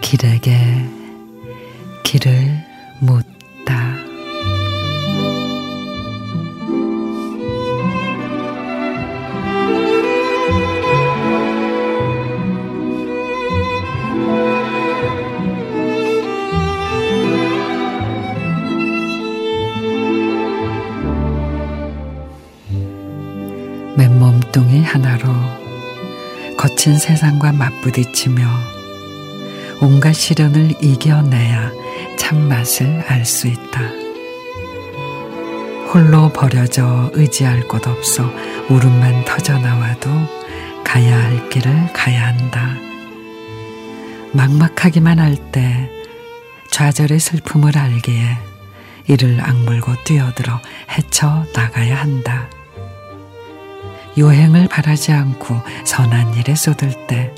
길에게 길을 묻 맨몸뚱이 하나로 거친 세상과 맞부딪히며 온갖 시련을 이겨내야 참맛을 알 수 있다. 홀로 버려져 의지할 곳 없어 울음만 터져 나와도 가야 할 길을 가야 한다. 막막하기만 할 때 좌절의 슬픔을 알기에 이를 악물고 뛰어들어 헤쳐 나가야 한다. 요행을 바라지 않고 선한 일에 쏟을 때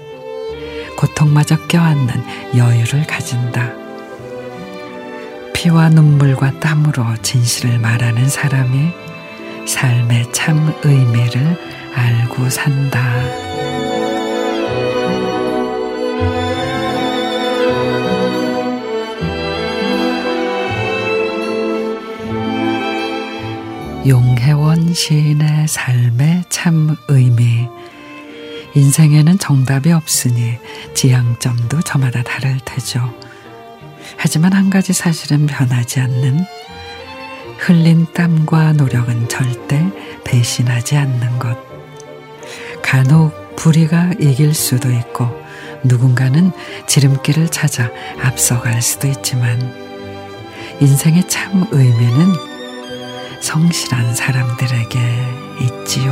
고통마저 껴안는 여유를 가진다. 피와 눈물과 땀으로 진실을 말하는 사람이 삶의 참 의미를 알고 산다. 용혜원 시인의 삶의 참 의미 인생에는 정답이 없으니 지향점도 저마다 다를 테죠. 하지만 한 가지 사실은 변하지 않는 흘린 땀과 노력은 절대 배신하지 않는 것. 간혹 불의가 이길 수도 있고 누군가는 지름길을 찾아 앞서갈 수도 있지만 인생의 참 의미는 성실한 사람들에게 있지요.